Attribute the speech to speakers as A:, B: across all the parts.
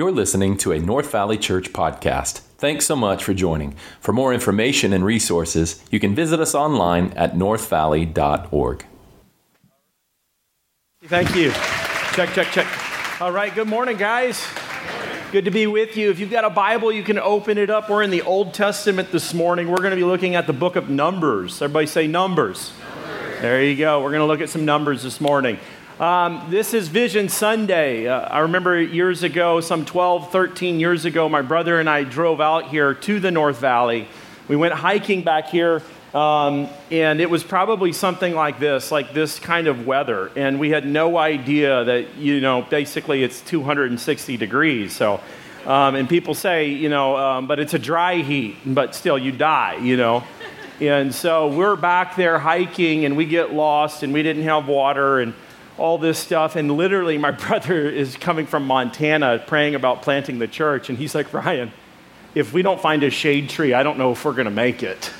A: You're listening to a North Valley Church podcast. Thanks so much for joining. For more information and resources, you can visit us online at northvalley.org.
B: Thank you. Check, check, check. All right, good morning, guys. Good to be with you. If you've got a Bible, you can open it up. We're in the Old Testament this morning. We're going to be looking at the book of Numbers. Everybody say Numbers. numbers. There you go. We're going to look at some Numbers this morning. Um, this is Vision Sunday. Uh, I remember years ago, some 12, 13 years ago, my brother and I drove out here to the North Valley. We went hiking back here, um, and it was probably something like this, like this kind of weather. And we had no idea that, you know, basically it's 260 degrees. So, um, and people say, you know, um, but it's a dry heat, but still you die, you know. And so we're back there hiking, and we get lost, and we didn't have water, and all this stuff. And literally, my brother is coming from Montana praying about planting the church. And he's like, Ryan, if we don't find a shade tree, I don't know if we're going to make it.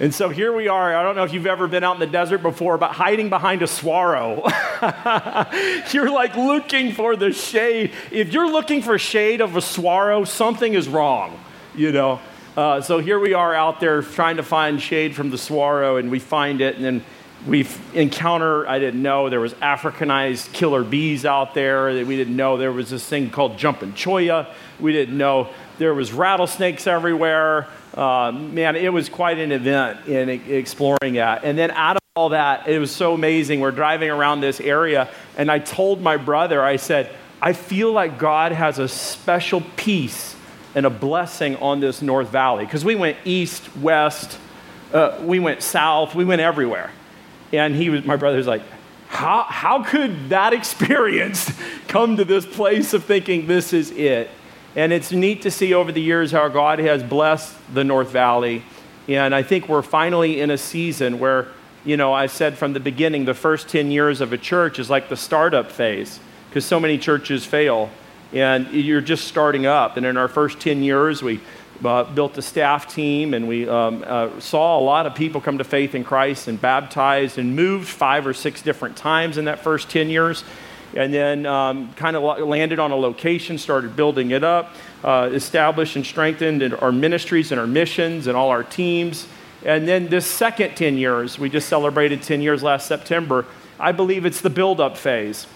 B: And so here we are. I don't know if you've ever been out in the desert before, but hiding behind a saguaro. you're like looking for the shade. If you're looking for shade of a saguaro, something is wrong, you know. Uh, so here we are out there trying to find shade from the saguaro, and we find it, and then we encounter i didn't know there was africanized killer bees out there. We didn't know there was this thing called jumping cholla. We didn't know there was rattlesnakes everywhere. Uh, man it was quite an event in exploring that. And then out of all that it was so amazing. We're driving around this area and i told my brother i said i feel like god has a special peace and a blessing on this north valley. Because we went east west uh, we went south we went everywhere and he was, my brother was like, how, how could that experience come to this place of thinking this is it? And it's neat to see over the years how God has blessed the North Valley. And I think we're finally in a season where, you know, I said from the beginning, the first 10 years of a church is like the startup phase because so many churches fail. And you're just starting up. And in our first 10 years, we uh, built a staff team, and we um, uh, saw a lot of people come to faith in Christ and baptized and moved five or six different times in that first 10 years. And then um, kind of landed on a location, started building it up, uh, established and strengthened our ministries and our missions and all our teams. And then this second 10 years, we just celebrated 10 years last September. I believe it's the build up phase.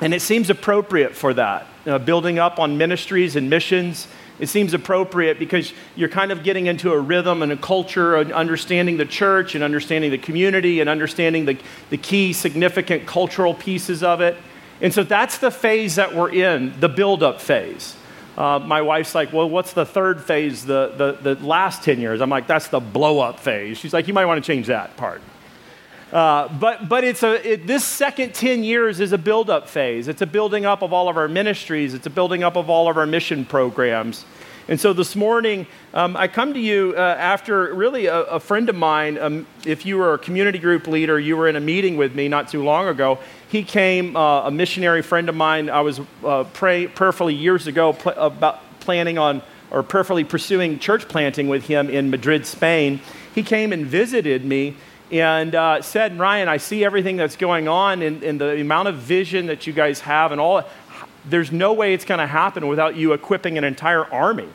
B: And it seems appropriate for that, uh, building up on ministries and missions it seems appropriate because you're kind of getting into a rhythm and a culture and understanding the church and understanding the community and understanding the, the key significant cultural pieces of it. And so that's the phase that we're in, the build-up phase. Uh, my wife's like, well, what's the third phase, the, the, the last 10 years? I'm like, that's the blow-up phase. She's like, you might want to change that part. Uh, but but it's a, it, this second 10 years is a build-up phase. It's a building up of all of our ministries. It's a building up of all of our mission programs. And so this morning, um, I come to you uh, after really a, a, friend of mine. Um, if you were a community group leader, you were in a meeting with me not too long ago. He came, uh, a missionary friend of mine. I was uh, pray, prayerfully years ago pl- about planning on or prayerfully pursuing church planting with him in Madrid, Spain. He came and visited me and uh, said, Ryan, I see everything that's going on and, and, the amount of vision that you guys have and all. There's no way it's going to happen without you equipping an entire army.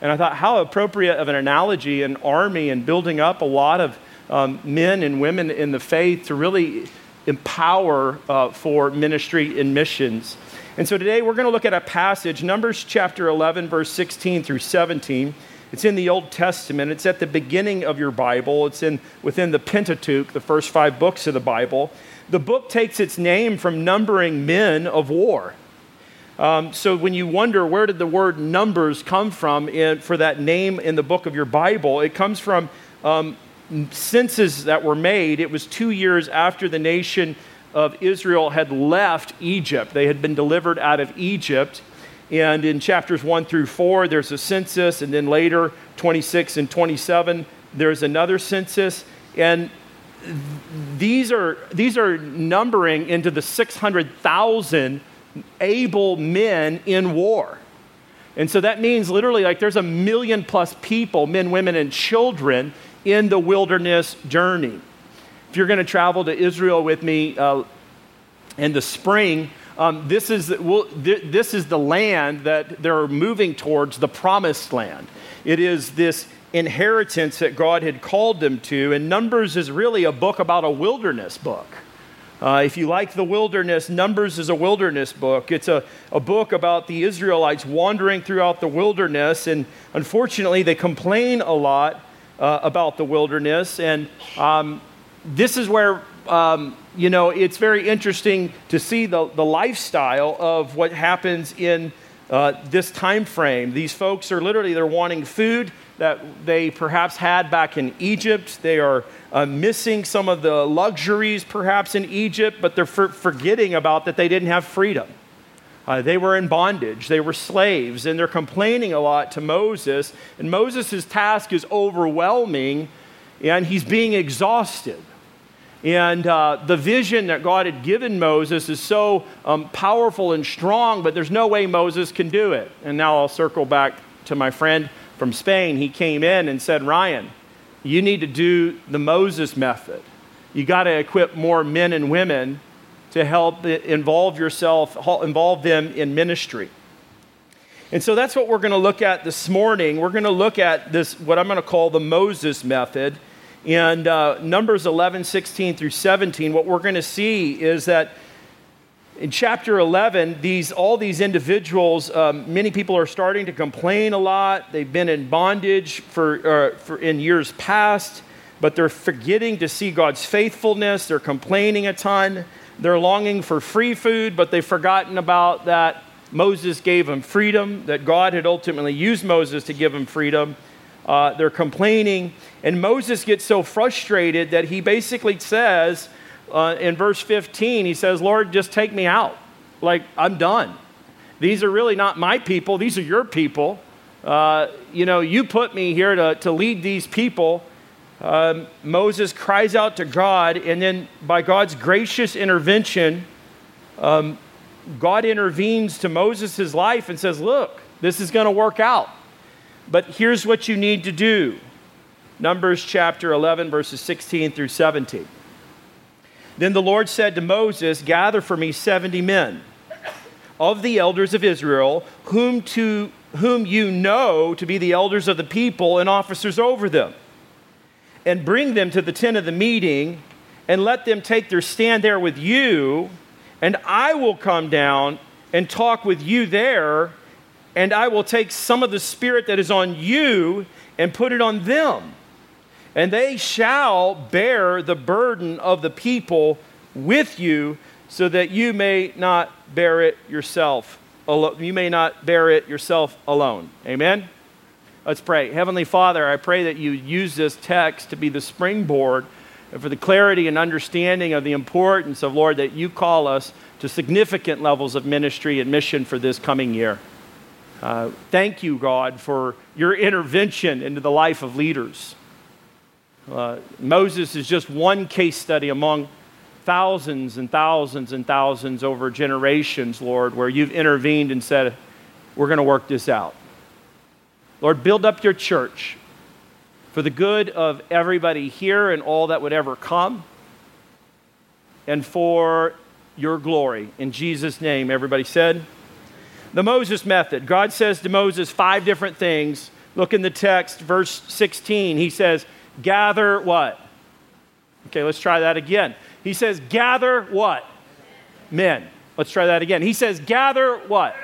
B: And I thought, how appropriate of an analogy, an army, and building up a lot of um, men and women in the faith to really empower uh, for ministry and missions. And so today we're going to look at a passage, Numbers chapter 11, verse 16 through 17. It's in the Old Testament. It's at the beginning of your Bible. It's in within the Pentateuch, the first five books of the Bible. The book takes its name from numbering men of war. Um, so when you wonder where did the word numbers come from in, for that name in the book of your Bible, it comes from um, censuses that were made. It was two years after the nation of Israel had left Egypt. They had been delivered out of Egypt and in chapters 1 through 4, there's a census, and then later, 26 and 27, there's another census. And these are, these are numbering into the 600,000 able men in war. And so that means literally like there's a million plus people, men, women, and children, in the wilderness journey. If you're going to travel to Israel with me uh, in the spring, um, this, is, well, th- this is the land that they're moving towards, the promised land. It is this inheritance that God had called them to. And Numbers is really a book about a wilderness book. Uh, if you like the wilderness, Numbers is a wilderness book. It's a, a book about the Israelites wandering throughout the wilderness, and unfortunately, they complain a lot uh, about the wilderness. And um, this is where, um, you know, it's very interesting to see the, the lifestyle of what happens in uh, this time frame. These folks are literally, they're wanting food that they perhaps had back in Egypt. They are uh, missing some of the luxuries perhaps in Egypt, but they're for- forgetting about that they didn't have freedom. Uh, they were in bondage, they were slaves, and they're complaining a lot to Moses. And Moses' task is overwhelming, and he's being exhausted. And uh, the vision that God had given Moses is so um, powerful and strong, but there's no way Moses can do it. And now I'll circle back to my friend from Spain. He came in and said, Ryan, you need to do the Moses method. You got to equip more men and women to help involve yourself, involve them in ministry. And so that's what we're going to look at this morning. We're going to look at this, what I'm going to call the Moses method. And uh, Numbers 11, 16 through 17, what we're going to see is that in chapter 11, these, all these individuals, um, many people are starting to complain a lot. They've been in bondage for, uh, for, in years past, but they're forgetting to see God's faithfulness. They're complaining a ton. They're longing for free food, but they've forgotten about that Moses gave them freedom, that God had ultimately used Moses to give them freedom. Uh, they're complaining, and Moses gets so frustrated that he basically says, uh, in verse 15, he says, Lord, just take me out. Like, I'm done. These are really not my people, these are your people. Uh, you know, you put me here to, to lead these people. Um, Moses cries out to God, and then by God's gracious intervention, um, God intervenes to Moses' life and says, Look, this is going to work out. But here's what you need to do. Numbers chapter 11, verses 16 through 17. Then the Lord said to Moses, Gather for me 70 men of the elders of Israel, whom, to, whom you know to be the elders of the people and officers over them, and bring them to the tent of the meeting, and let them take their stand there with you, and I will come down and talk with you there, and I will take some of the spirit that is on you and put it on them. And they shall bear the burden of the people with you so that you may not bear it yourself alone. you may not bear it yourself alone. Amen? Let's pray. Heavenly father i pray that you use this text to be the springboard for the clarity and understanding of the importance of lord that you call us to significant levels of ministry and mission for this coming year uh, thank you god for your intervention into the life of leaders uh, Moses is just one case study among thousands and thousands and thousands over generations, Lord, where you've intervened and said, We're going to work this out. Lord, build up your church for the good of everybody here and all that would ever come, and for your glory. In Jesus' name, everybody said. The Moses method. God says to Moses five different things. Look in the text, verse 16. He says, gather what? Okay, let's try that again. He says, gather what? Men. Let's try that again. He says, gather what?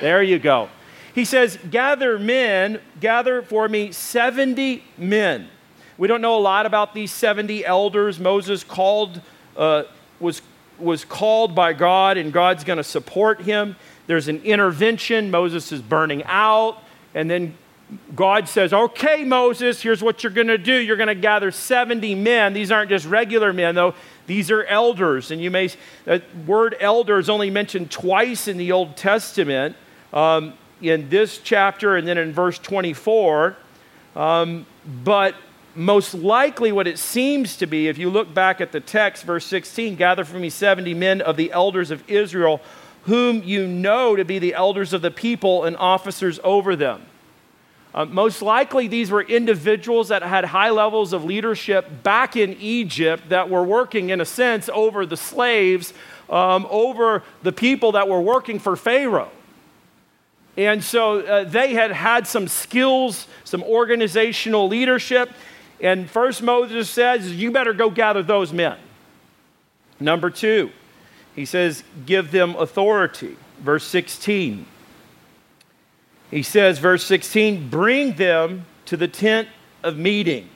B: There you go. He says, gather men, gather for me 70 men. We don't know a lot about these 70 elders. Moses called, uh, was, was called by God, and God's going to support him. There's an intervention. Moses is burning out, and then God says, okay, Moses, here's what you're going to do. You're going to gather 70 men. These aren't just regular men, though. These are elders. And you may, the word elder is only mentioned twice in the Old Testament, um, in this chapter and then in verse 24. Um, but most likely, what it seems to be, if you look back at the text, verse 16, gather for me 70 men of the elders of Israel, whom you know to be the elders of the people and officers over them. Uh, most likely, these were individuals that had high levels of leadership back in Egypt that were working, in a sense, over the slaves um, over the people that were working for Pharaoh. And so uh, they had had some skills, some organizational leadership. And first Moses says, You better go gather those men. Number two, he says, Give them authority. Verse 16. He says, verse 16, Bring them to the tent of meeting.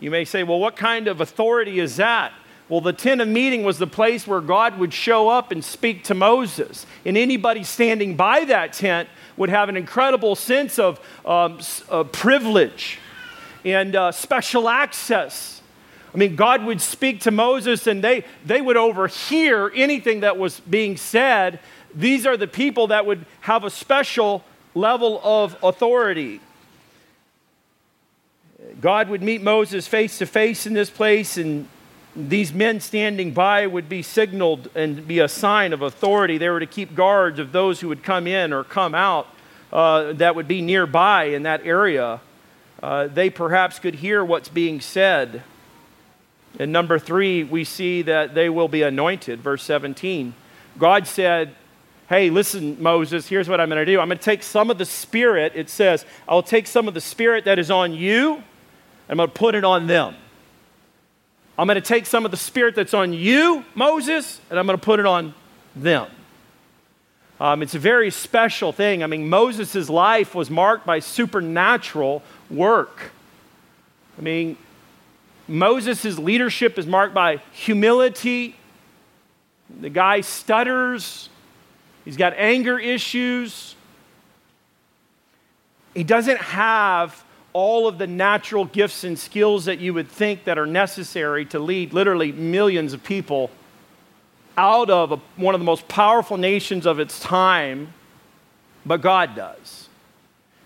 B: You may say, Well, what kind of authority is that? Well, the tent of meeting was the place where God would show up and speak to Moses. And anybody standing by that tent would have an incredible sense of um, uh, privilege and uh, special access. I mean, God would speak to Moses and they, they would overhear anything that was being said. These are the people that would have a special level of authority. God would meet Moses face to face in this place, and these men standing by would be signaled and be a sign of authority. They were to keep guards of those who would come in or come out uh, that would be nearby in that area. Uh, they perhaps could hear what's being said. And number three, we see that they will be anointed. Verse 17. God said, Hey, listen, Moses, here's what I'm going to do. I'm going to take some of the spirit, it says, I'll take some of the spirit that is on you, and I'm going to put it on them. I'm going to take some of the spirit that's on you, Moses, and I'm going to put it on them. Um, it's a very special thing. I mean, Moses' life was marked by supernatural work. I mean, Moses' leadership is marked by humility. The guy stutters, he's got anger issues. He doesn't have all of the natural gifts and skills that you would think that are necessary to lead literally millions of people out of a, one of the most powerful nations of its time, but God does.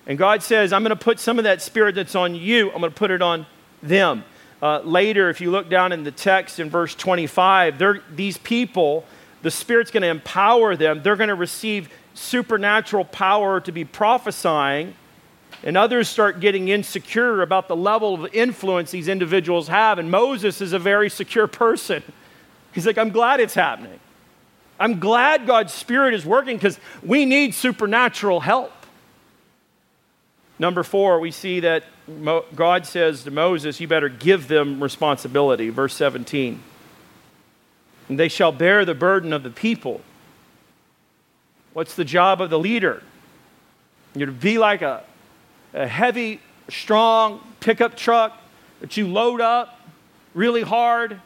B: And God says, I'm going to put some of that spirit that's on you, I'm going to put it on them. Uh, later, if you look down in the text in verse 25, these people, the Spirit's going to empower them. They're going to receive supernatural power to be prophesying and others start getting insecure about the level of influence these individuals have. And Moses is a very secure person. He's like, I'm glad it's happening. I'm glad God's Spirit is working because we need supernatural help. Number four, we see that Mo- God says to Moses, You better give them responsibility. Verse 17. And they shall bear the burden of the people. What's the job of the leader? You're to be like a, a heavy, strong pickup truck that you load up really hard.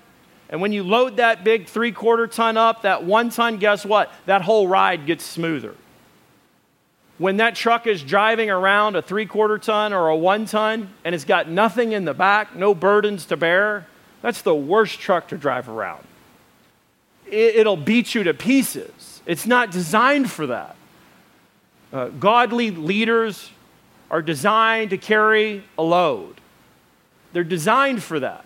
B: And when you load that big three quarter ton up, that one ton, guess what? That whole ride gets smoother. When that truck is driving around a three quarter ton or a one ton and it's got nothing in the back, no burdens to bear, that's the worst truck to drive around. It'll beat you to pieces. It's not designed for that. Uh, godly leaders are designed to carry a load. They're designed for that.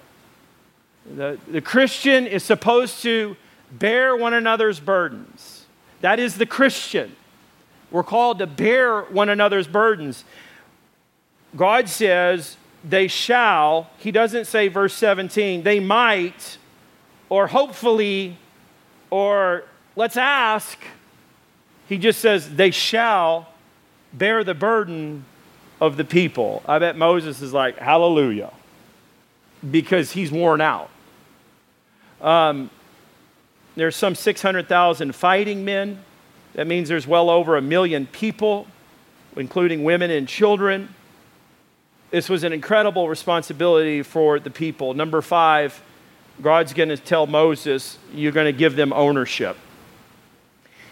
B: The, the Christian is supposed to bear one another's burdens. That is the Christian. We're called to bear one another's burdens. God says they shall, He doesn't say, verse 17, they might, or hopefully, or let's ask. He just says they shall bear the burden of the people. I bet Moses is like, hallelujah, because he's worn out. Um, there's some 600,000 fighting men. That means there's well over a million people, including women and children. This was an incredible responsibility for the people. Number five, God's going to tell Moses, You're going to give them ownership.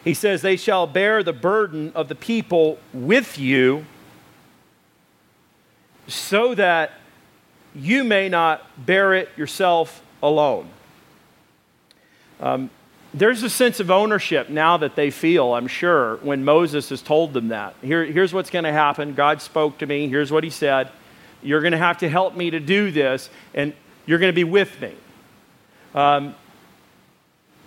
B: He says, They shall bear the burden of the people with you so that you may not bear it yourself alone. Um, there's a sense of ownership now that they feel, I'm sure, when Moses has told them that. Here, here's what's going to happen. God spoke to me. Here's what he said. You're going to have to help me to do this, and you're going to be with me. Um,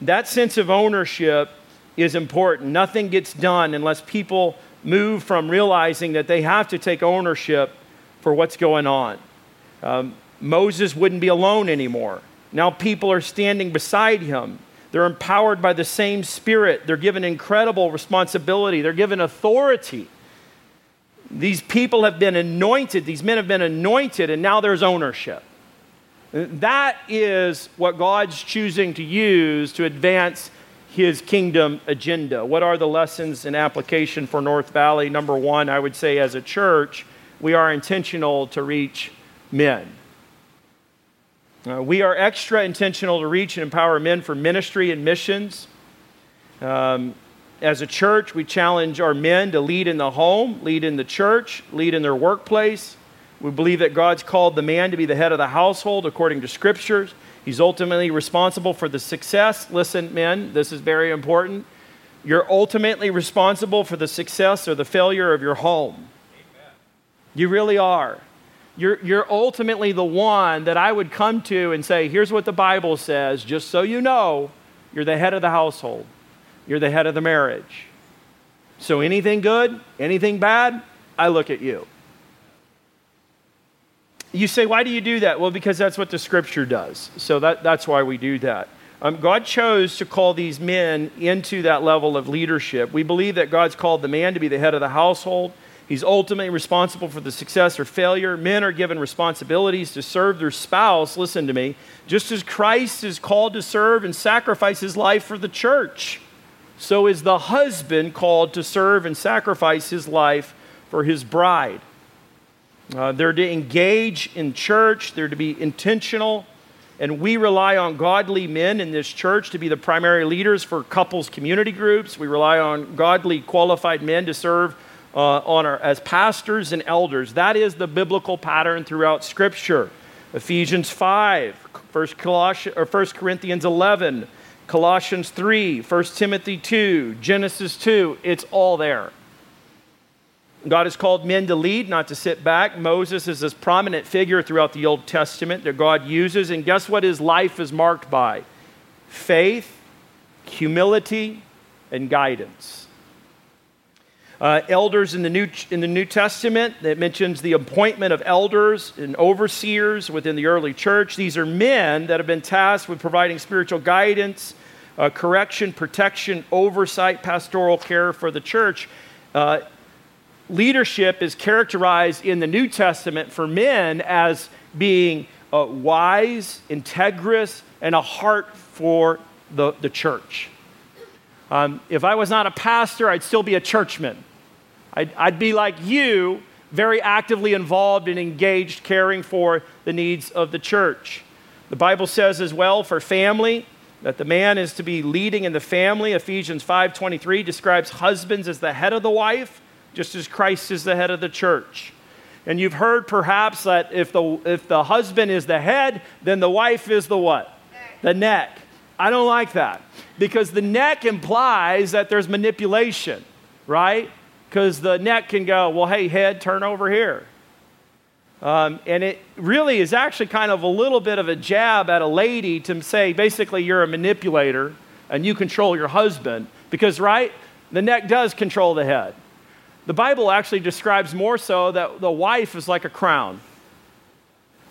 B: that sense of ownership is important. Nothing gets done unless people move from realizing that they have to take ownership for what's going on. Um, Moses wouldn't be alone anymore. Now people are standing beside him. They're empowered by the same Spirit. They're given incredible responsibility. They're given authority. These people have been anointed, these men have been anointed, and now there's ownership. That is what God's choosing to use to advance his kingdom agenda. What are the lessons and application for North Valley? Number one, I would say as a church, we are intentional to reach men. Uh, we are extra intentional to reach and empower men for ministry and missions. Um, as a church, we challenge our men to lead in the home, lead in the church, lead in their workplace. We believe that God's called the man to be the head of the household according to scriptures. He's ultimately responsible for the success. Listen, men, this is very important. You're ultimately responsible for the success or the failure of your home. Amen. You really are. You're, you're ultimately the one that I would come to and say, here's what the Bible says, just so you know, you're the head of the household, you're the head of the marriage. So anything good, anything bad, I look at you. You say, why do you do that? Well, because that's what the scripture does. So that, that's why we do that. Um, God chose to call these men into that level of leadership. We believe that God's called the man to be the head of the household. He's ultimately responsible for the success or failure. Men are given responsibilities to serve their spouse, listen to me, just as Christ is called to serve and sacrifice his life for the church. So is the husband called to serve and sacrifice his life for his bride. Uh, they're to engage in church, they're to be intentional, and we rely on godly men in this church to be the primary leaders for couples community groups. We rely on godly, qualified men to serve uh, on our, as pastors and elders. That is the biblical pattern throughout Scripture. Ephesians 5, 1, Colossians, or 1 Corinthians 11, Colossians 3, 1 Timothy 2, Genesis 2, it's all there. God has called men to lead, not to sit back. Moses is this prominent figure throughout the Old Testament that God uses. And guess what his life is marked by? Faith, humility, and guidance. Uh, elders in the, New, in the New Testament, that mentions the appointment of elders and overseers within the early church. These are men that have been tasked with providing spiritual guidance, uh, correction, protection, oversight, pastoral care for the church. Uh, leadership is characterized in the New Testament for men as being uh, wise, integrous, and a heart for the, the church. Um, if I was not a pastor, I'd still be a churchman. I'd, I'd be like you, very actively involved and engaged, caring for the needs of the church. The Bible says as well for family that the man is to be leading in the family. Ephesians 5:23 describes husbands as the head of the wife just as Christ is the head of the church. And you've heard perhaps that if the, if the husband is the head, then the wife is the what? Neck. The neck. I don't like that because the neck implies that there's manipulation, right? Because the neck can go, well, hey, head, turn over here. Um, and it really is actually kind of a little bit of a jab at a lady to say, basically, you're a manipulator and you control your husband. Because, right, the neck does control the head. The Bible actually describes more so that the wife is like a crown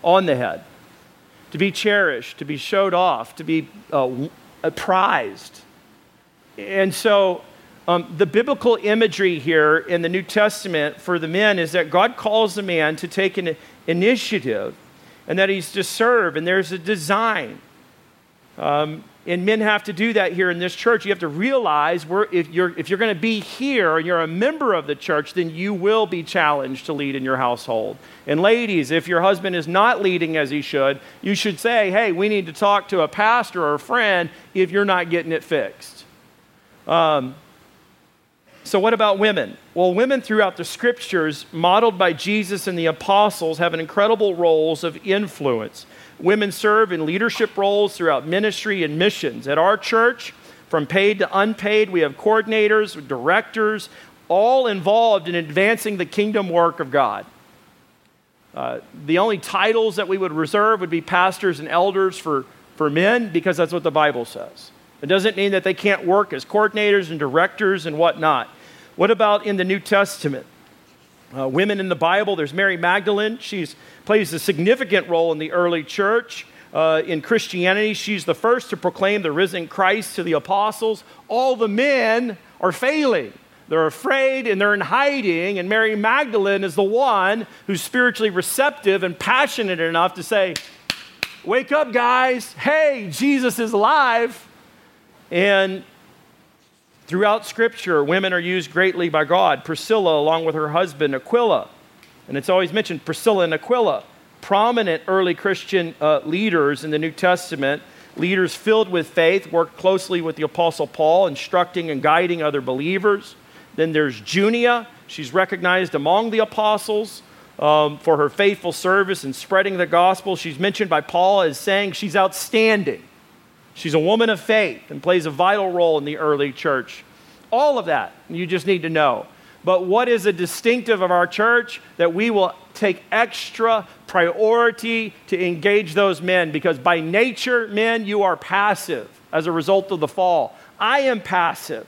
B: on the head, to be cherished, to be showed off, to be uh, prized. And so, um, the biblical imagery here in the New Testament for the men is that God calls the man to take an initiative and that he's to serve, and there's a design. Um, and men have to do that here in this church. You have to realize if you're, if you're going to be here and you're a member of the church, then you will be challenged to lead in your household. And ladies, if your husband is not leading as he should, you should say, hey, we need to talk to a pastor or a friend if you're not getting it fixed. Um, so, what about women? Well, women throughout the scriptures, modeled by Jesus and the apostles, have an incredible roles of influence. Women serve in leadership roles throughout ministry and missions. At our church, from paid to unpaid, we have coordinators, directors, all involved in advancing the kingdom work of God. Uh, the only titles that we would reserve would be pastors and elders for, for men because that's what the Bible says. It doesn't mean that they can't work as coordinators and directors and whatnot. What about in the New Testament? Uh, women in the Bible, there's Mary Magdalene. She plays a significant role in the early church. Uh, in Christianity, she's the first to proclaim the risen Christ to the apostles. All the men are failing. They're afraid and they're in hiding. And Mary Magdalene is the one who's spiritually receptive and passionate enough to say, Wake up, guys. Hey, Jesus is alive. And throughout Scripture, women are used greatly by God. Priscilla, along with her husband, Aquila. And it's always mentioned Priscilla and Aquila, prominent early Christian uh, leaders in the New Testament. Leaders filled with faith worked closely with the Apostle Paul, instructing and guiding other believers. Then there's Junia. She's recognized among the apostles um, for her faithful service in spreading the gospel. She's mentioned by Paul as saying she's outstanding. She's a woman of faith and plays a vital role in the early church. All of that you just need to know. But what is a distinctive of our church? That we will take extra priority to engage those men because by nature, men, you are passive as a result of the fall. I am passive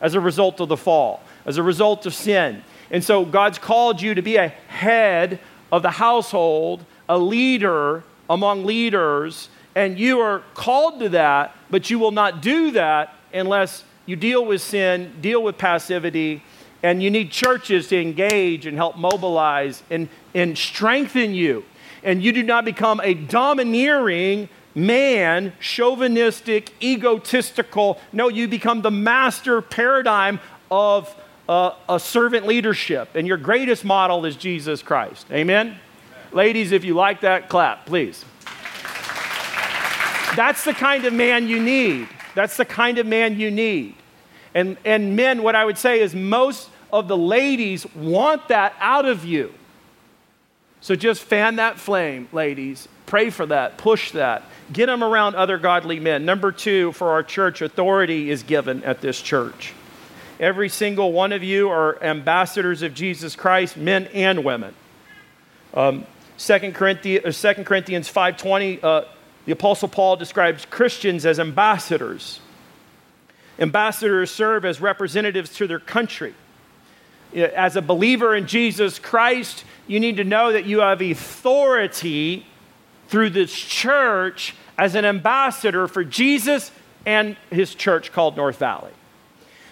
B: as a result of the fall, as a result of sin. And so God's called you to be a head of the household, a leader among leaders, and you are called to that, but you will not do that unless you deal with sin, deal with passivity, and you need churches to engage and help mobilize and, and strengthen you. And you do not become a domineering man, chauvinistic, egotistical. No, you become the master paradigm of uh, a servant leadership. And your greatest model is Jesus Christ. Amen? Amen? Ladies, if you like that, clap, please. That's the kind of man you need. That's the kind of man you need. And, and men, what I would say is most of the ladies want that out of you. So just fan that flame, ladies. Pray for that, push that. Get them around other godly men. Number two, for our church, authority is given at this church. Every single one of you are ambassadors of Jesus Christ, men and women. Um, 2 Corinthians, 2 Corinthians 5.20, uh, the Apostle Paul describes Christians as ambassadors. Ambassadors serve as representatives to their country. As a believer in Jesus Christ, you need to know that you have authority through this church as an ambassador for Jesus and his church called North Valley.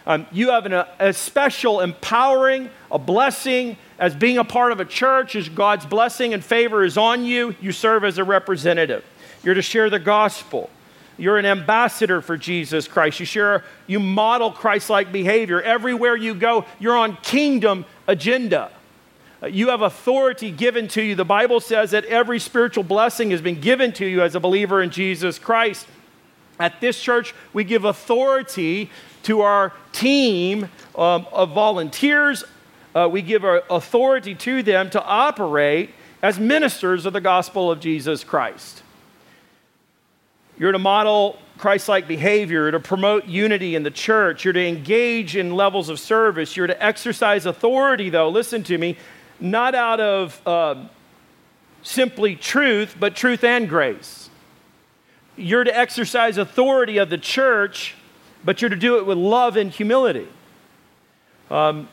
B: Um, you have an, a special empowering, a blessing as being a part of a church, as God's blessing and favor is on you. You serve as a representative. You're to share the gospel. You're an ambassador for Jesus Christ. You share, you model Christ-like behavior everywhere you go. You're on kingdom agenda. Uh, you have authority given to you. The Bible says that every spiritual blessing has been given to you as a believer in Jesus Christ. At this church, we give authority to our team um, of volunteers. Uh, we give our authority to them to operate as ministers of the gospel of Jesus Christ. You're to model Christ like behavior, to promote unity in the church. You're to engage in levels of service. You're to exercise authority, though, listen to me, not out of uh, simply truth, but truth and grace. You're to exercise authority of the church but you're to do it with love and humility. Um,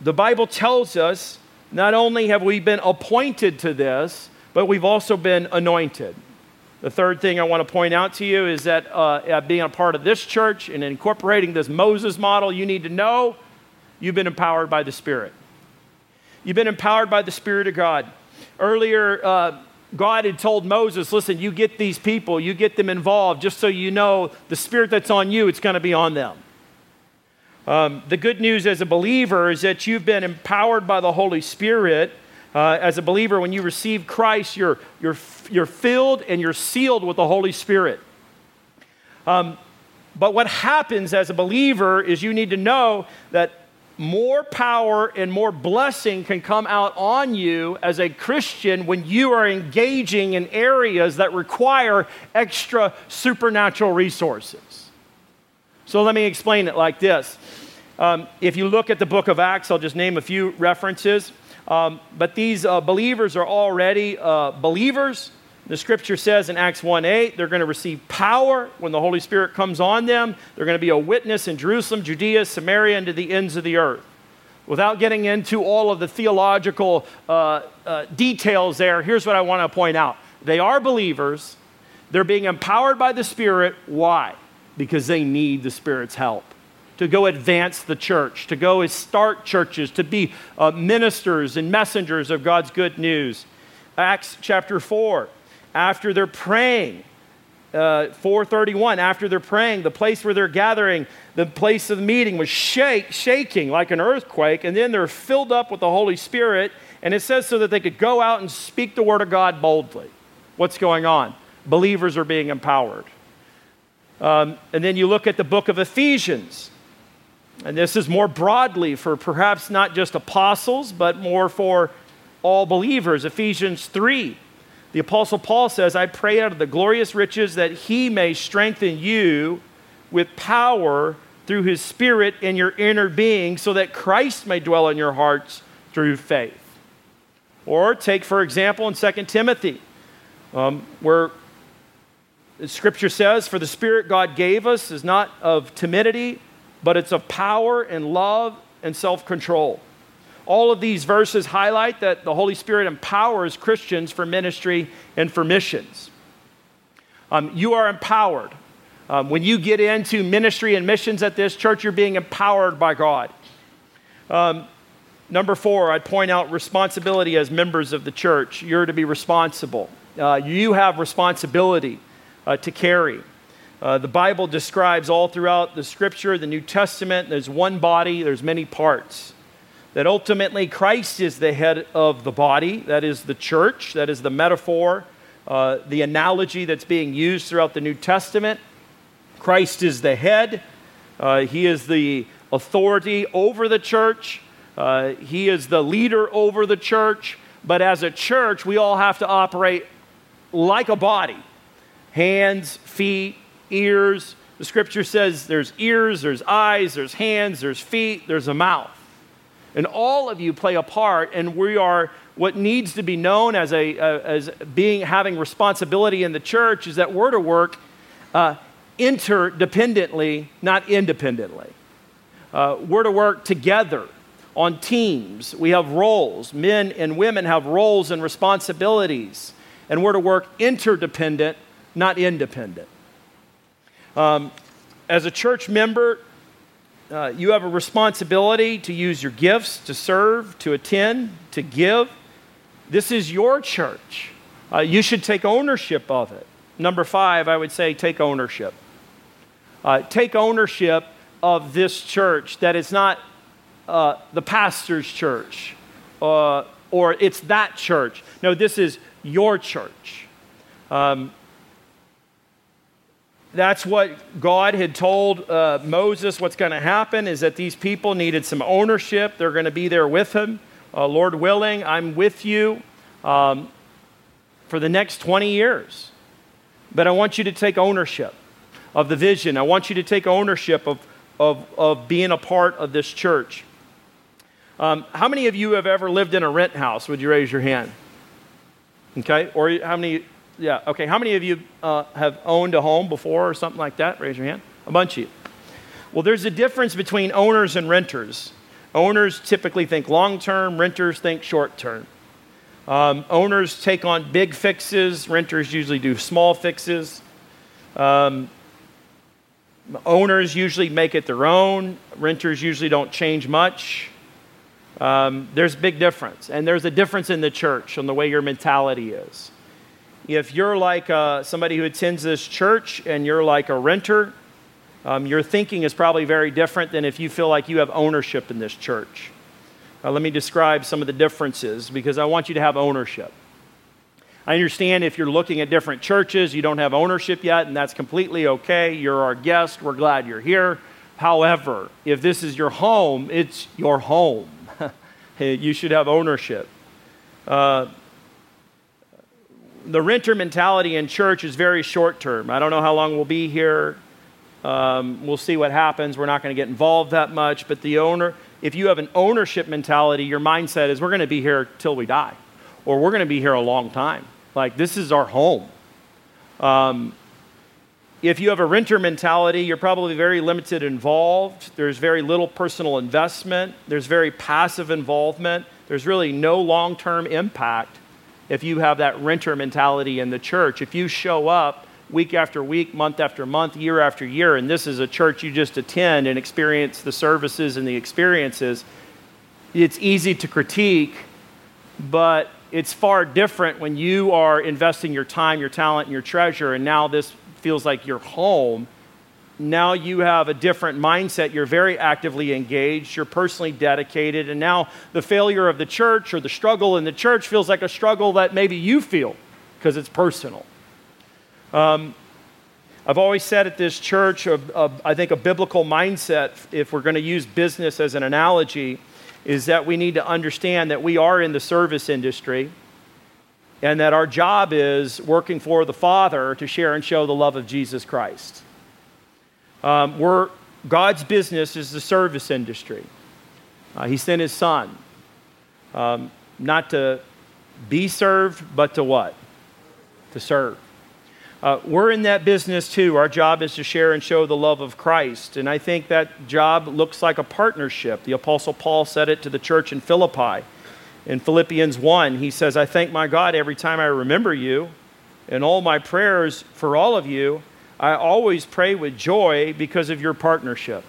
B: the Bible tells us not only have we been appointed to this, but we've also been anointed. The third thing I want to point out to you is that uh, being a part of this church and incorporating this Moses model, you need to know you've been empowered by the Spirit. You've been empowered by the Spirit of God. Earlier, uh, God had told Moses, listen, you get these people, you get them involved, just so you know the spirit that's on you, it's going to be on them. Um, the good news as a believer is that you've been empowered by the Holy Spirit. Uh, as a believer, when you receive Christ, you're, you're, you're filled and you're sealed with the Holy Spirit. Um, but what happens as a believer is you need to know that more power and more blessing can come out on you as a Christian when you are engaging in areas that require extra supernatural resources. So let me explain it like this. Um, if you look at the book of Acts, I'll just name a few references. Um, but these uh, believers are already uh, believers. The scripture says in Acts 1 8, they're going to receive power when the Holy Spirit comes on them. They're going to be a witness in Jerusalem, Judea, Samaria, and to the ends of the earth. Without getting into all of the theological uh, uh, details there, here's what I want to point out They are believers. They're being empowered by the Spirit. Why? Because they need the Spirit's help to go advance the church, to go start churches, to be uh, ministers and messengers of God's good news. Acts chapter 4, after they're praying, uh, 431, after they're praying, the place where they're gathering, the place of the meeting was shake, shaking like an earthquake, and then they're filled up with the Holy Spirit, and it says so that they could go out and speak the word of God boldly. What's going on? Believers are being empowered. Um, and then you look at the book of Ephesians. And this is more broadly for perhaps not just apostles, but more for all believers. Ephesians 3. The Apostle Paul says, I pray out of the glorious riches that he may strengthen you with power through his Spirit in your inner being, so that Christ may dwell in your hearts through faith. Or take, for example, in 2 Timothy, um, where Scripture says, For the Spirit God gave us is not of timidity, but it's of power and love and self control. All of these verses highlight that the Holy Spirit empowers Christians for ministry and for missions. Um, you are empowered. Um, when you get into ministry and missions at this church, you're being empowered by God. Um, number four, I'd point out responsibility as members of the church. You're to be responsible. Uh, you have responsibility uh, to carry. Uh, the Bible describes all throughout the scripture, the New Testament, there's one body, there's many parts. That ultimately Christ is the head of the body, that is the church, that is the metaphor, uh, the analogy that's being used throughout the New Testament. Christ is the head, uh, He is the authority over the church, uh, He is the leader over the church. But as a church, we all have to operate like a body hands, feet, ears. The scripture says there's ears, there's eyes, there's hands, there's feet, there's a mouth. And all of you play a part, and we are what needs to be known as, a, uh, as being having responsibility in the church is that we're to work uh, interdependently, not independently. Uh, we're to work together on teams. We have roles. Men and women have roles and responsibilities. And we're to work interdependent, not independent. Um, as a church member, uh, you have a responsibility to use your gifts, to serve, to attend, to give. This is your church. Uh, you should take ownership of it. Number five, I would say take ownership. Uh, take ownership of this church that is not uh, the pastor's church uh, or it's that church. No, this is your church. Um, that's what God had told uh, Moses what's going to happen is that these people needed some ownership. They're going to be there with him. Uh, Lord willing, I'm with you um, for the next 20 years. But I want you to take ownership of the vision. I want you to take ownership of, of, of being a part of this church. Um, how many of you have ever lived in a rent house? Would you raise your hand? Okay. Or how many yeah, okay. How many of you uh, have owned a home before or something like that? Raise your hand. A bunch of you. Well, there's a difference between owners and renters. Owners typically think long term, renters think short term. Um, owners take on big fixes, renters usually do small fixes. Um, owners usually make it their own, renters usually don't change much. Um, there's a big difference. And there's a difference in the church on the way your mentality is. If you're like uh, somebody who attends this church and you're like a renter, um, your thinking is probably very different than if you feel like you have ownership in this church. Uh, let me describe some of the differences because I want you to have ownership. I understand if you're looking at different churches, you don't have ownership yet, and that's completely okay. You're our guest, we're glad you're here. However, if this is your home, it's your home. you should have ownership. Uh, the renter mentality in church is very short term. I don't know how long we'll be here. Um, we'll see what happens. We're not going to get involved that much. But the owner, if you have an ownership mentality, your mindset is we're going to be here till we die, or we're going to be here a long time. Like this is our home. Um, if you have a renter mentality, you're probably very limited involved. There's very little personal investment. There's very passive involvement. There's really no long term impact if you have that renter mentality in the church. If you show up week after week, month after month, year after year, and this is a church you just attend and experience the services and the experiences, it's easy to critique, but it's far different when you are investing your time, your talent, and your treasure, and now this feels like your home. Now you have a different mindset. You're very actively engaged. You're personally dedicated. And now the failure of the church or the struggle in the church feels like a struggle that maybe you feel because it's personal. Um, I've always said at this church, a, a, I think a biblical mindset, if we're going to use business as an analogy, is that we need to understand that we are in the service industry and that our job is working for the Father to share and show the love of Jesus Christ. Um, we're, God's business is the service industry. Uh, he sent his son um, not to be served, but to what? To serve. Uh, we're in that business too. Our job is to share and show the love of Christ. And I think that job looks like a partnership. The Apostle Paul said it to the church in Philippi. In Philippians 1, he says, I thank my God every time I remember you. and all my prayers for all of you, I always pray with joy because of your partnership.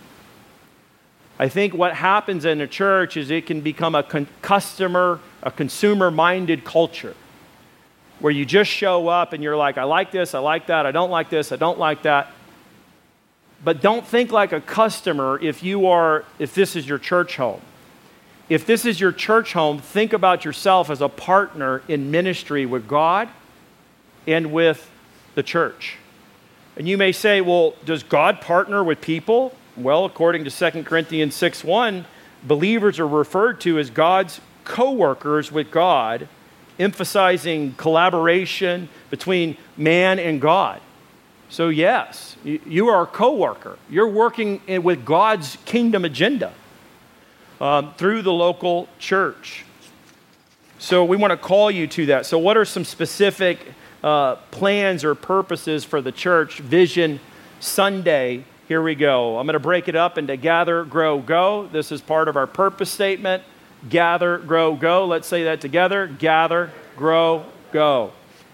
B: I think what happens in a church is it can become a con- customer, a consumer minded culture where you just show up and you're like, I like this, I like that, I don't like this, I don't like that. But don't think like a customer if you are if this is your church home. If this is your church home, think about yourself as a partner in ministry with God and with the church. And you may say, well, does God partner with people? Well, according to 2 Corinthians 6 1, believers are referred to as God's co workers with God emphasizing collaboration between man and God. So, yes, you are a co worker. You're working with God's kingdom agenda um, through the local church. So, we want to call you to that. So, what are some specific uh, plans or purposes for the church? Vision Sunday. Here we go. I'm going to break it up into gather, grow, go. This is part of our purpose statement gather, grow, go. Let's say that together. Gather, grow, go.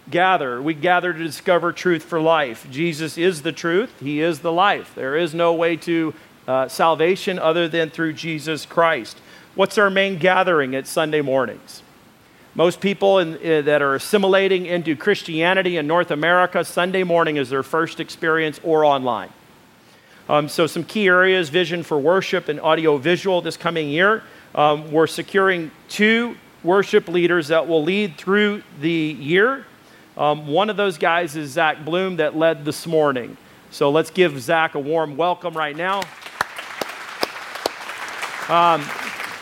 B: Gather. We gather to discover truth for life. Jesus is the truth, He is the life. There is no way to uh, salvation other than through Jesus Christ. What's our main gathering at Sunday mornings? Most people in, uh, that are assimilating into Christianity in North America, Sunday morning is their first experience or online. Um, so, some key areas vision for worship and audio visual this coming year. Um, we're securing two worship leaders that will lead through the year. Um, one of those guys is Zach Bloom that led this morning. So let's give Zach a warm welcome right now.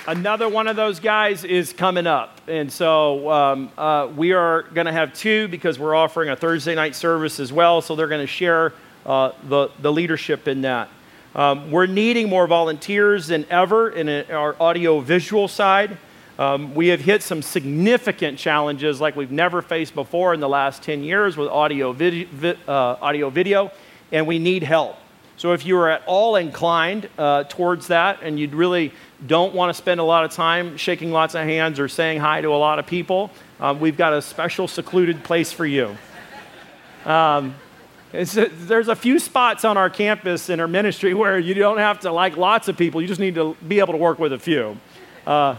B: Another one of those guys is coming up. And so um, uh, we are going to have two because we're offering a Thursday night service as well. So they're going to share uh, the, the leadership in that. Um, we're needing more volunteers than ever in our audio visual side. Um, we have hit some significant challenges like we've never faced before in the last 10 years with audio, vid- vi- uh, audio video, and we need help. So if you are at all inclined uh, towards that and you really don't want to spend a lot of time shaking lots of hands or saying hi to a lot of people, uh, we've got a special secluded place for you. Um, there's a few spots on our campus in our ministry where you don't have to like lots of people. You just need to be able to work with a few. Uh,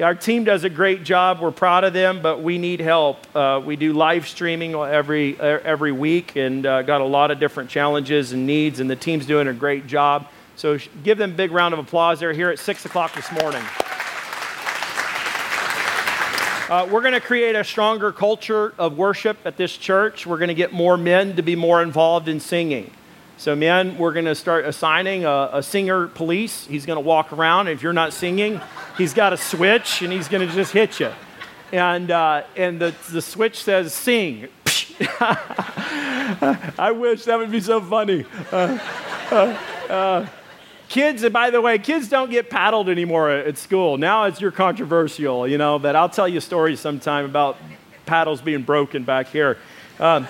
B: our team does a great job. We're proud of them, but we need help. Uh, we do live streaming every, every week and uh, got a lot of different challenges and needs, and the team's doing a great job. So give them a big round of applause. They're here at 6 o'clock this morning. Uh, we're going to create a stronger culture of worship at this church. We're going to get more men to be more involved in singing. So, men, we're going to start assigning a, a singer police. He's going to walk around. If you're not singing, he's got a switch and he's going to just hit you. And, uh, and the, the switch says sing. I wish that would be so funny. Uh, uh, uh Kids, and by the way, kids don't get paddled anymore at school. Now it's you're controversial, you know, but I'll tell you stories sometime about paddles being broken back here. Um,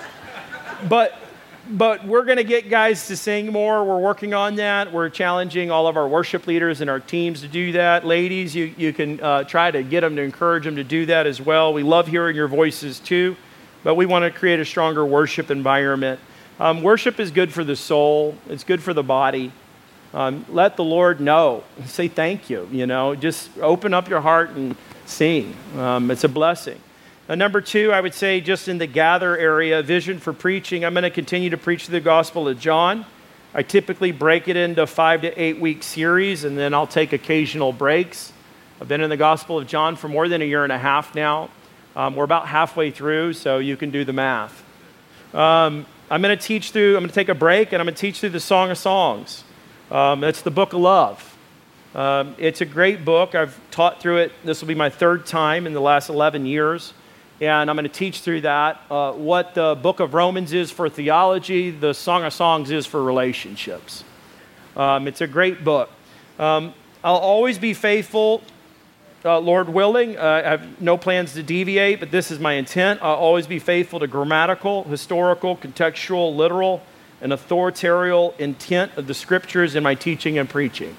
B: but but we're going to get guys to sing more. We're working on that. We're challenging all of our worship leaders and our teams to do that. Ladies, you, you can uh, try to get them to encourage them to do that as well. We love hearing your voices too, but we want to create a stronger worship environment. Um, worship is good for the soul, it's good for the body. Um, let the Lord know. Say thank you. You know, just open up your heart and sing. Um, it's a blessing. Uh, number two, I would say just in the gather area, vision for preaching. I'm going to continue to preach the Gospel of John. I typically break it into five to eight week series, and then I'll take occasional breaks. I've been in the Gospel of John for more than a year and a half now. Um, we're about halfway through, so you can do the math. Um, I'm going to teach through, I'm going to take a break, and I'm going to teach through the Song of Songs. Um, it's the book of love. Um, it's a great book. I've taught through it. This will be my third time in the last 11 years and I'm going to teach through that. Uh, what the book of Romans is for theology, the Song of Songs is for relationships. Um, it's a great book. Um, I'll always be faithful, uh, Lord willing. Uh, I have no plans to deviate, but this is my intent. I'll always be faithful to grammatical, historical, contextual, literal, and authoritarian intent of the scriptures in my teaching and preaching.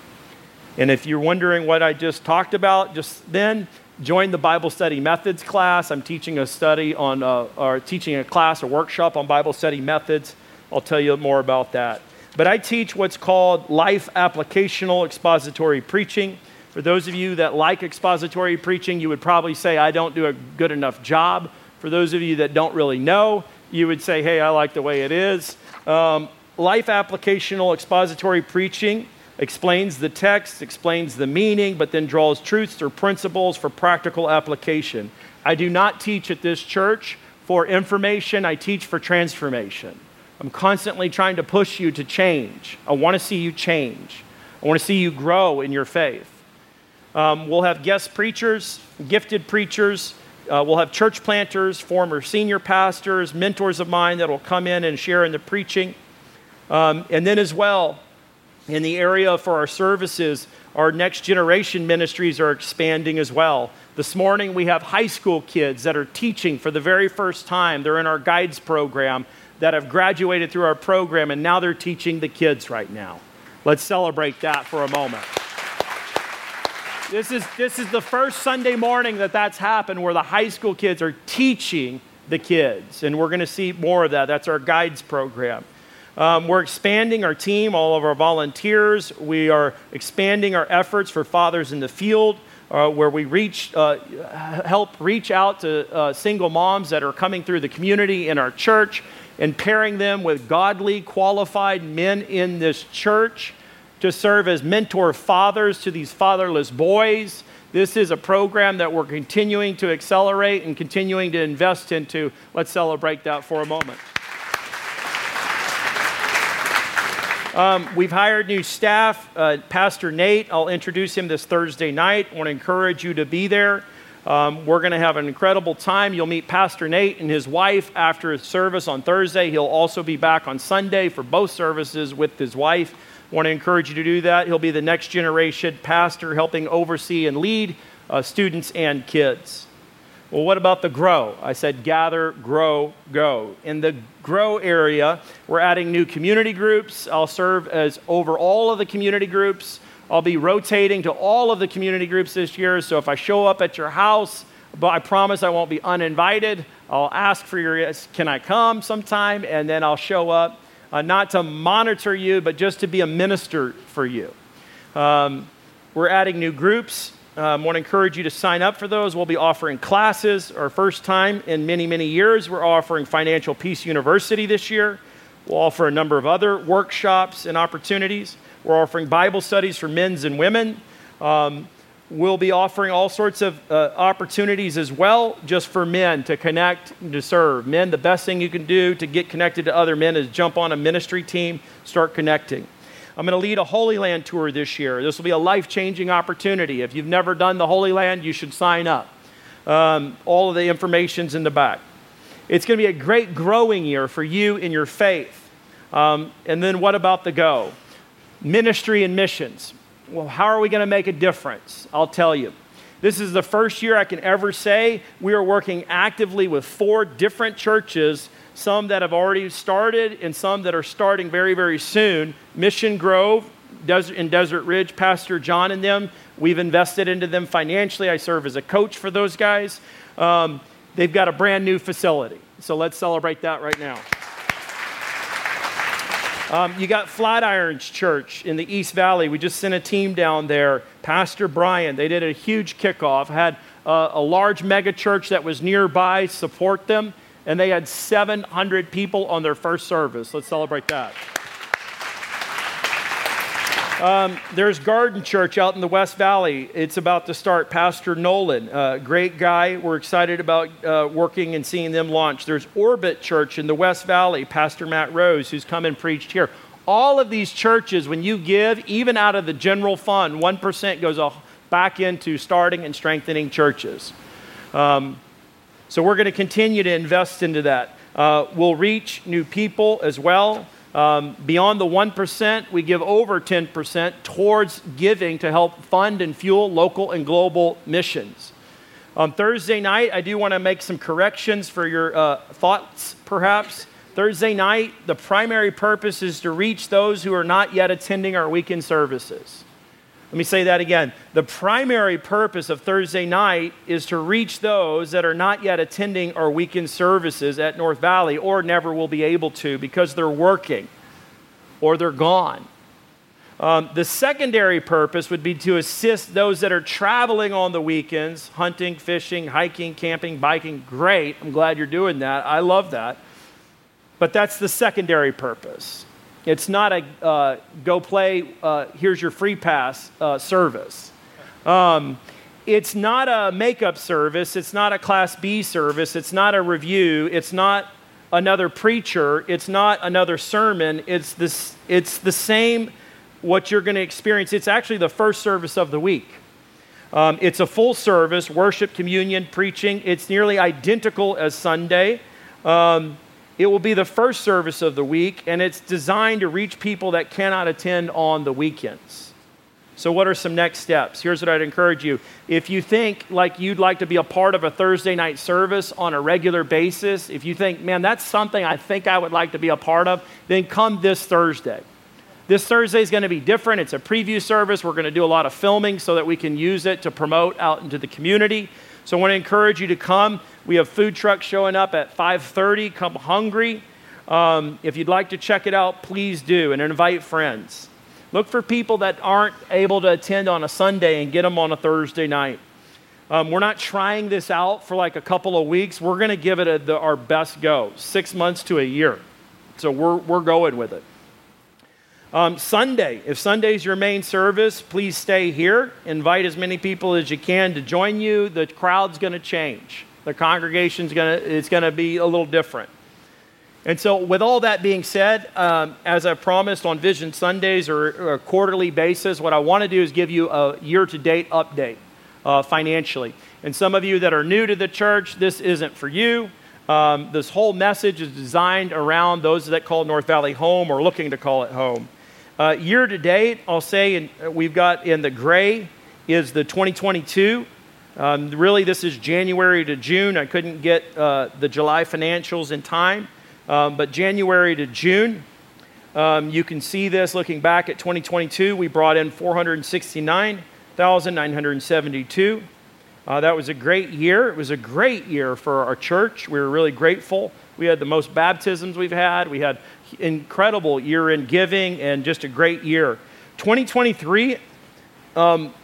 B: And if you're wondering what I just talked about just then, join the Bible study methods class. I'm teaching a study on, uh, or teaching a class, a workshop on Bible study methods. I'll tell you more about that. But I teach what's called life applicational expository preaching. For those of you that like expository preaching, you would probably say, I don't do a good enough job. For those of you that don't really know, you would say, hey, I like the way it is. Um, life applicational expository preaching explains the text, explains the meaning, but then draws truths or principles for practical application. I do not teach at this church for information, I teach for transformation. I'm constantly trying to push you to change. I want to see you change. I want to see you grow in your faith. Um, we'll have guest preachers, gifted preachers. Uh, we'll have church planters, former senior pastors, mentors of mine that will come in and share in the preaching. Um, and then, as well, in the area for our services, our next generation ministries are expanding as well. This morning, we have high school kids that are teaching for the very first time. They're in our guides program that have graduated through our program, and now they're teaching the kids right now. Let's celebrate that for a moment. This is, this is the first Sunday morning that that's happened where the high school kids are teaching the kids, and we're going to see more of that. That's our guides program. Um, we're expanding our team, all of our volunteers. We are expanding our efforts for Fathers in the Field, uh, where we reach, uh, help reach out to uh, single moms that are coming through the community in our church and pairing them with godly, qualified men in this church to serve as mentor fathers to these fatherless boys. This is a program that we're continuing to accelerate and continuing to invest into. Let's celebrate that for a moment. Um, we've hired new staff. Uh, Pastor Nate, I'll introduce him this Thursday night. I want to encourage you to be there. Um, we're going to have an incredible time. You'll meet Pastor Nate and his wife after his service on Thursday. He'll also be back on Sunday for both services with his wife. I want to encourage you to do that. He'll be the next generation pastor helping oversee and lead uh, students and kids. Well, what about the grow? I said gather, grow, go. In the grow area, we're adding new community groups. I'll serve as over all of the community groups. I'll be rotating to all of the community groups this year. So if I show up at your house, but I promise I won't be uninvited. I'll ask for your, yes, can I come sometime? And then I'll show up, uh, not to monitor you, but just to be a minister for you. Um, we're adding new groups. Um, want to encourage you to sign up for those. We'll be offering classes, our first time in many, many years. We're offering Financial Peace University this year. We'll offer a number of other workshops and opportunities. We're offering Bible studies for men's and women. Um, we'll be offering all sorts of uh, opportunities as well, just for men to connect and to serve. Men, the best thing you can do to get connected to other men is jump on a ministry team, start connecting. I'm going to lead a Holy Land tour this year. This will be a life changing opportunity. If you've never done the Holy Land, you should sign up. Um, all of the information's in the back. It's going to be a great growing year for you in your faith. Um, and then what about the go? Ministry and missions. Well, how are we going to make a difference? I'll tell you. This is the first year I can ever say we are working actively with four different churches, some that have already started and some that are starting very, very soon. Mission Grove in Desert Ridge, Pastor John and them, we've invested into them financially. I serve as a coach for those guys. Um, they've got a brand new facility. So let's celebrate that right now. Um, you got Flatirons Church in the East Valley. We just sent a team down there. Pastor Brian, they did a huge kickoff, had uh, a large mega church that was nearby support them, and they had 700 people on their first service. Let's celebrate that. Um, there's Garden Church out in the West Valley. It's about to start. Pastor Nolan, uh, great guy. We're excited about uh, working and seeing them launch. There's Orbit Church in the West Valley. Pastor Matt Rose, who's come and preached here. All of these churches, when you give, even out of the general fund, 1% goes back into starting and strengthening churches. Um, so we're going to continue to invest into that. Uh, we'll reach new people as well. Um, beyond the 1%, we give over 10% towards giving to help fund and fuel local and global missions. On Thursday night, I do want to make some corrections for your uh, thoughts, perhaps. Thursday night, the primary purpose is to reach those who are not yet attending our weekend services. Let me say that again. The primary purpose of Thursday night is to reach those that are not yet attending our weekend services at North Valley or never will be able to because they're working or they're gone. Um, the secondary purpose would be to assist those that are traveling on the weekends, hunting, fishing, hiking, camping, biking. Great. I'm glad you're doing that. I love that. But that's the secondary purpose. It's not a uh, go play, uh, here's your free pass uh, service. Um, it's not a makeup service. It's not a Class B service. It's not a review. It's not another preacher. It's not another sermon. It's, this, it's the same what you're going to experience. It's actually the first service of the week. Um, it's a full service, worship, communion, preaching. It's nearly identical as Sunday. Um, it will be the first service of the week, and it's designed to reach people that cannot attend on the weekends. So, what are some next steps? Here's what I'd encourage you. If you think like you'd like to be a part of a Thursday night service on a regular basis, if you think, man, that's something I think I would like to be a part of, then come this Thursday. This Thursday is going to be different. It's a preview service. We're going to do a lot of filming so that we can use it to promote out into the community. So I want to encourage you to come. We have food trucks showing up at 5:30. Come hungry. Um, if you'd like to check it out, please do and invite friends. Look for people that aren't able to attend on a Sunday and get them on a Thursday night. Um, we're not trying this out for like a couple of weeks. We're going to give it a, the, our best go, six months to a year. So we're, we're going with it. Um, Sunday, if Sunday is your main service, please stay here. Invite as many people as you can to join you. The crowd's going to change. The congregation's going to it's going to be a little different. And so, with all that being said, um, as I promised on Vision Sundays or, or, a quarterly basis, what I want to do is give you a year to date update uh, financially. And some of you that are new to the church, this isn't for you. Um, this whole message is designed around those that call North Valley home or looking to call it home. Uh, year to date, I'll say in, uh, we've got in the gray is the 2022. Um, really, this is January to June. I couldn't get uh, the July financials in time, um, but January to June, um, you can see this looking back at 2022. We brought in 469,972. Uh, that was a great year. It was a great year for our church. We were really grateful. We had the most baptisms we've had. We had incredible year in giving and just a great year. 2023, um,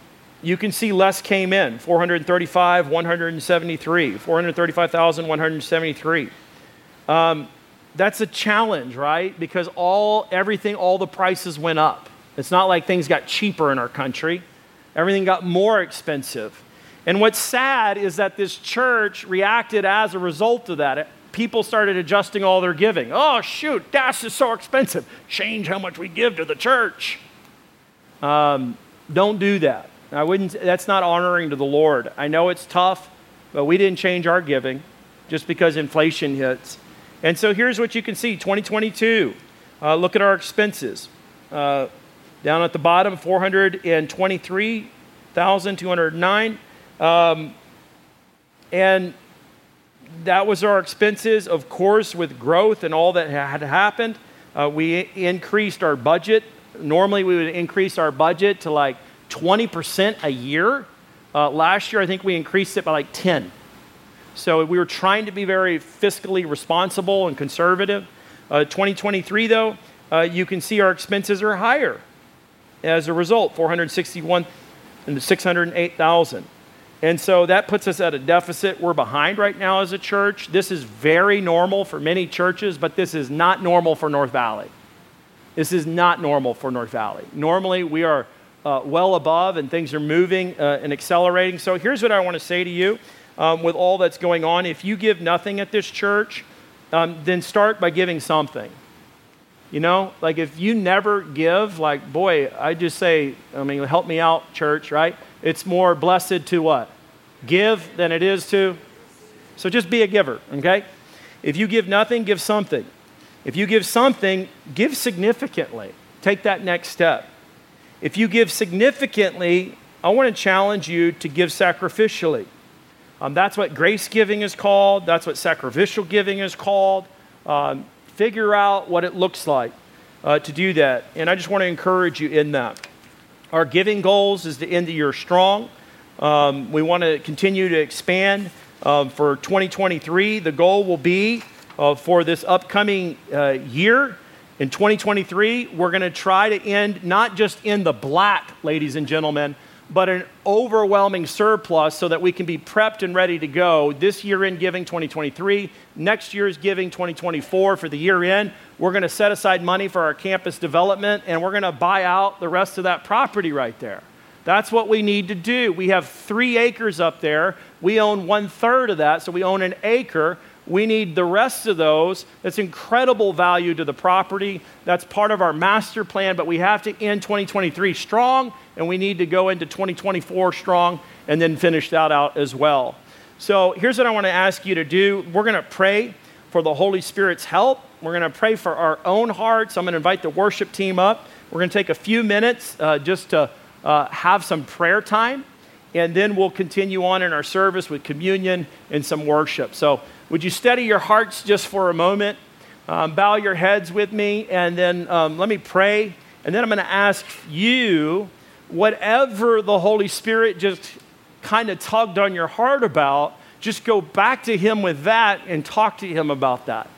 B: you can see less came in 435, 173, 435,173. Um, that's a challenge, right? Because all everything, all the prices went up. It's not like things got cheaper in our country. Everything got more expensive. And what's sad is that this church reacted as a result of that people started adjusting all their giving. Oh, shoot, gas is so expensive. Change how much we give to the church. Um, don't do that. I wouldn't, that's not honoring to the Lord. I know it's tough, but we didn't change our giving just because inflation hits. And so here's what you can see 2022. Uh, look at our expenses. Uh, down at the bottom, 423,209. Um, and that was our expenses. Of course, with growth and all that had happened, uh, we increased our budget. Normally, we would increase our budget to like 20% a year. Uh, last year, I think we increased it by like 10. So we were trying to be very fiscally responsible and conservative. Uh, 2023, though, uh, you can see our expenses are higher. As a result, 461 and 608,000. And so that puts us at a deficit. We're behind right now as a church. This is very normal for many churches, but this is not normal for North Valley. This is not normal for North Valley. Normally, we are uh, well above and things are moving uh, and accelerating. So here's what I want to say to you um, with all that's going on. If you give nothing at this church, um, then start by giving something. You know, like if you never give, like, boy, I just say, I mean, help me out, church, right? It's more blessed to what? Give than it is to. So just be a giver, okay? If you give nothing, give something. If you give something, give significantly. Take that next step. If you give significantly, I want to challenge you to give sacrificially. Um, that's what grace giving is called, that's what sacrificial giving is called. Um, figure out what it looks like uh, to do that. And I just want to encourage you in that. Our giving goals is to end the year strong. Um, we want to continue to expand um, for 2023. The goal will be uh, for this upcoming uh, year in 2023, we're going to try to end not just in the black, ladies and gentlemen, but an overwhelming surplus so that we can be prepped and ready to go this year in giving 2023, next year's giving 2024 for the year in. We're going to set aside money for our campus development and we're going to buy out the rest of that property right there. That's what we need to do. We have three acres up there. We own one third of that, so we own an acre. We need the rest of those. That's incredible value to the property. That's part of our master plan, but we have to end 2023 strong, and we need to go into 2024 strong and then finish that out as well. So here's what I want to ask you to do we're going to pray for the Holy Spirit's help. We're going to pray for our own hearts. I'm going to invite the worship team up. We're going to take a few minutes uh, just to uh, have some prayer time, and then we'll continue on in our service with communion and some worship. So would you steady your hearts just for a moment? Um, bow your heads with me, and then um, let me pray. And then I'm going to ask you whatever the Holy Spirit just kind of tugged on your heart about, just go back to Him with that and talk to Him about that.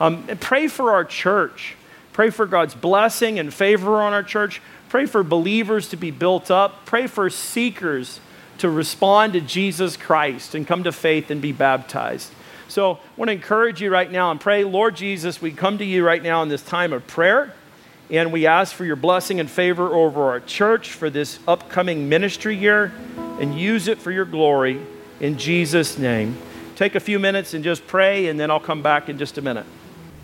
B: Um, pray for our church. Pray for God's blessing and favor on our church. Pray for believers to be built up. Pray for seekers to respond to Jesus Christ and come to faith and be baptized. So I want to encourage you right now and pray, Lord Jesus, we come to you right now in this time of prayer. And we ask for your blessing and favor over our church for this upcoming ministry year and use it for your glory in Jesus' name. Take a few minutes and just pray, and then I'll come back in just a minute.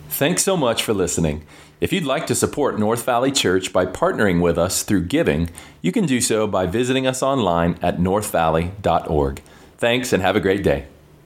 A: Thanks so much for listening. If you'd like to support North Valley Church by partnering with us through giving, you can do so by visiting us online at northvalley.org. Thanks and have a great day.